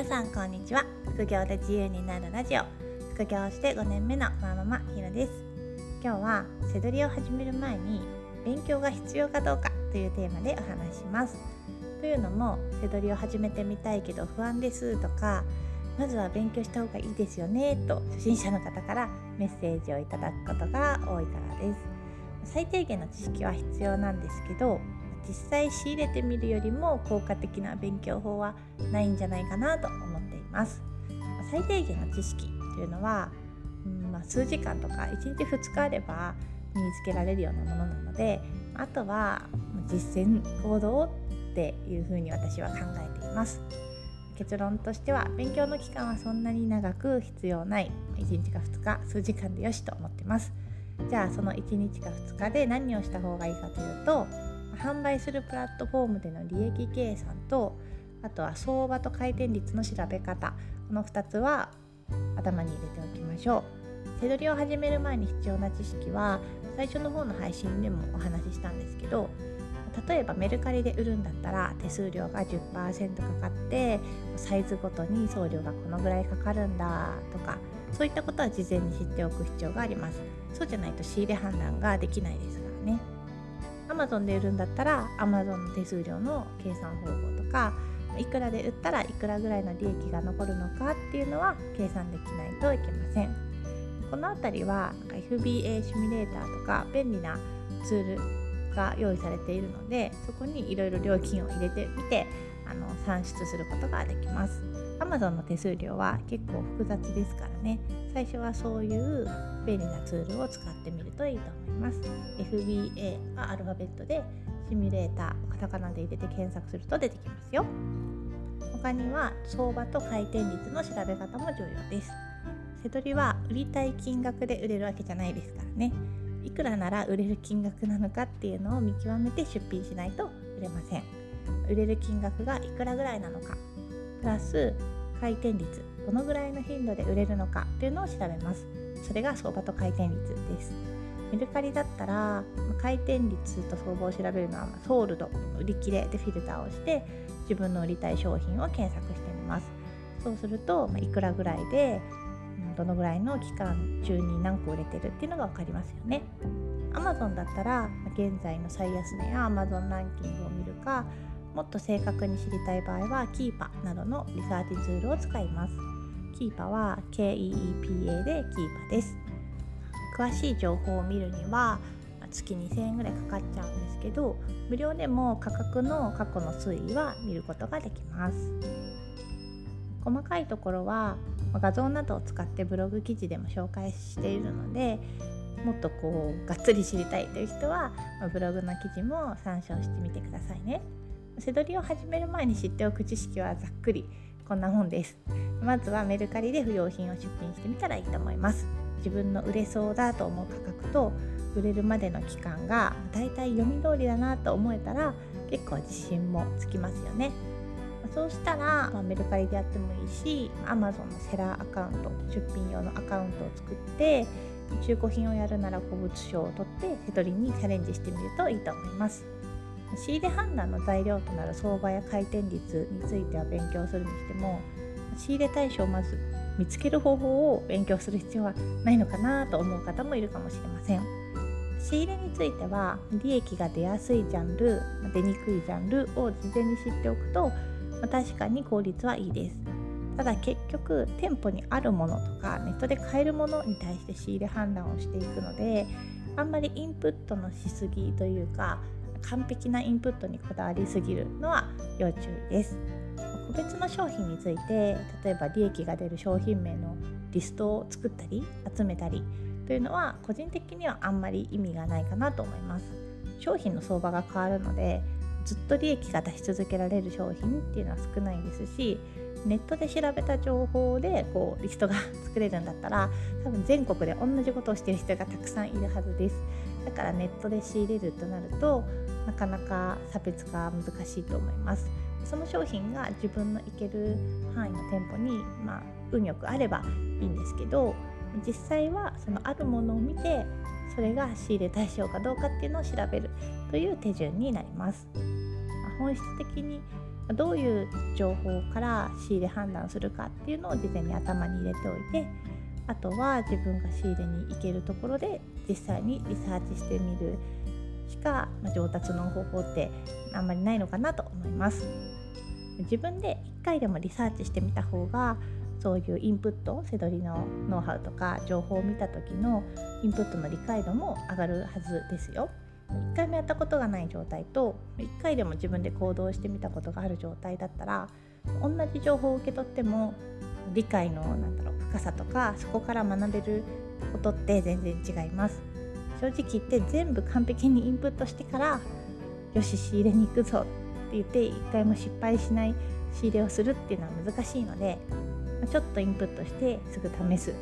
皆さんこんにちは。副業で自由になるラジオ。副業して5年目のマママひろです。今日は背取りを始める前に勉強が必要かどうかというテーマでお話します。というのも背取りを始めてみたいけど不安ですとかまずは勉強した方がいいですよねと初心者の方からメッセージをいただくことが多いからです。最低限の知識は必要なんですけど実際仕入れてみるよりも効果的な勉強法はないんじゃないかなと思っています。最低限の知識というのは、うんまあ、数時間とか1日2日あれば身につけられるようなものなのであとは実践行動っていうふうに私は考えています。結論としては勉強の期間はそんなに長く必要ない。1日か2日数時間でよしと思ってます。じゃあその1日か2日で何をした方がいいかというと販売するプラットフォームでの利益計算とあとは相場と回転率の調べ方この2つは頭に入れておきましょう。手取りを始める前に必要な知識は最初の方の配信でもお話ししたんですけど例えばメルカリで売るんだったら手数料が10%かかってサイズごとに送料がこのぐらいかかるんだとかそういったことは事前に知っておく必要があります。そうじゃないと仕入れ判断ができないですからね。Amazon で売るんだったら Amazon の手数料の計算方法とかいくらで売ったらいくらぐらいの利益が残るのかっていうのは計算できないといけません。この辺りは FBA シミュレーターとか便利なツールが用意されているのでそこにいろいろ料金を入れてみてあの算出することができます。Amazon の手数料は結構複雑ですからね。最初はそういう便利なツールを使ってみるといいと思います。FBA はアルファベットでシミュレーターカタカナで入れて検索すると出てきますよ。他には相場と回転率の調べ方も重要です。瀬取りは売りたい金額で売れるわけじゃないですからね。いくらなら売れる金額なのかっていうのを見極めて出品しないと売れません。売れる金額がいくらぐらいなのか。プラス回転率どのぐらいの頻度で売れるのかっていうのを調べます。それが相場と回転率です。メルカリだったら回転率と相場を調べるのはソールド売り切れでフィルターをして自分の売りたい商品を検索してみます。そうするといくらぐらいでどのぐらいの期間中に何個売れてるっていうのが分かりますよね。Amazon だったら現在の最安値や Amazon ランキングを見るかもっと正確に知りたい場合はキーパなどのリサーチツールを使います。キーパは KEEPA でキーパです。詳しい情報を見るには月2000円ぐらいかかっちゃうんですけど無料でも価格の過去の推移は見ることができます。細かいところは画像などを使ってブログ記事でも紹介しているのでもっとこうがっつり知りたいという人はブログの記事も参照してみてくださいね。背取りを始める前に知っておく知識はざっくり。こんな本です。まずはメルカリで不要品を出品してみたらいいと思います。自分の売れそうだと思う価格と売れるまでの期間がだいたい読み通りだなと思えたら結構自信もつきますよね。そうしたら、まあ、メルカリでやってもいいし Amazon のセラーアカウント出品用のアカウントを作って中古品をやるなら古物商を取って手取りにチャレンジしてみるといいと思います。仕入れ判断の材料となる相場や回転率については勉強するにしても仕入れ対象をまず見つける方法を勉強する必要はないのかなと思う方もいるかもしれません。仕入れについては利益が出やすいジャンル出にくいジャンルを事前に知っておくと確かに効率はいいです。ただ結局店舗にあるものとかネットで買えるものに対して仕入れ判断をしていくのであんまりインプットのしすぎというか完璧なインプットにこだわりすぎるのは要注意です。個別の商品について例えば利益が出る商品名のリストを作ったり集めたりというのは個人的にはあんまり意味がないかなと思います。商品の相場が変わるのでずっと利益が出し続けられる商品っていうのは少ないですしネットで調べた情報でこうリストが 作れるんだったら多分全国で同じことをしてる人がたくさんいるはずです。だからネットで仕入れるとなるとなかなか差別化は難しいと思いますその商品が自分の行ける範囲の店舗に、まあ、運よくあればいいんですけど実際はそのあるものを見てそれが仕入れ対象かどうかっていうのを調べるという手順になります。本質的にどういう情報から仕入れ判断するかっていうのを事前に頭に入れておいてあとは自分が仕入れに行けるところで実際にリサーチしてみるしか、ま上達の方法ってあんまりないのかなと思います。自分で1回でもリサーチしてみた方がそういうインプットせどりのノウハウとか情報を見た時のインプットの理解度も上がるはずですよ。1回もやったことがない状態と1回でも自分で行動してみたことがある状態だったら同じ情報を受け取っても理解のなんだろう深さとかそこから学べることって全然違います正直言って全部完璧にインプットしてからよし仕入れに行くぞって言って一回も失敗しない仕入れをするっていうのは難しいのでちょっとインプットしてすぐ試す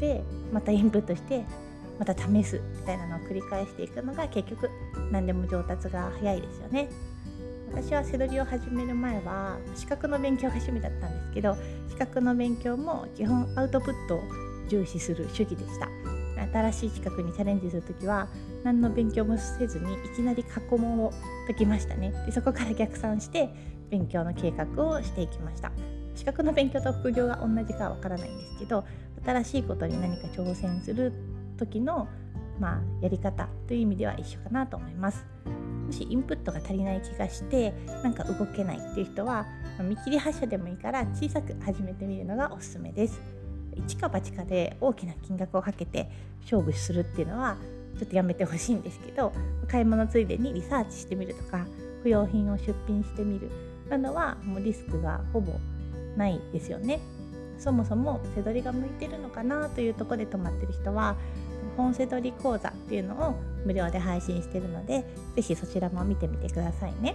でまたインプットしてまた試すみたいなのを繰り返していくのが結局何でも上達が早いですよね。私は背取りを始める前は資格の勉強が趣味だったんですけど格の勉強も基本アウトプットを重視する主義でした。新しい資格にチャレンジする時は何の勉強もせずにいきなり過去問を解きましたね。でそこから逆算して勉強の計画をしていきました。資格の勉強と副業が同じかはわからないんですけど新しいことに何か挑戦する時の、まあ、やり方という意味では一緒かなと思います。もしインプットが足りない気がしてなんか動けないっていう人は見切り発車でもいいから小さく始めてみるのがおすすめです。一か八かで大きな金額をかけて勝負するっていうのはちょっとやめてほしいんですけど買い物ついでにリサーチしてみるとか不用品を出品してみる。なのはもうリスクがほぼないですよね。そもそも背取りが向いてるのかなというところで止まってる人は本背取り講座っていうのを無料で配信してるので是非そちらも見てみてくださいね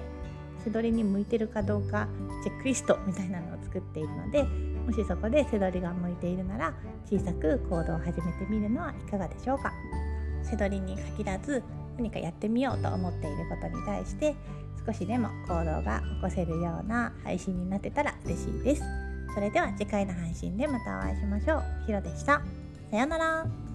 背取りに向いてるかどうかチェックリストみたいなのを作っているのでもしそこで背取りが向いているなら小さく行動を始めてみるのはいかがでしょうか背取りに限らず何かやってみようと思っていることに対して少しでも行動が起こせるような配信になってたら嬉しいです。それでは次回の配信でまたお会いしましょう。ひろでした。さようなら。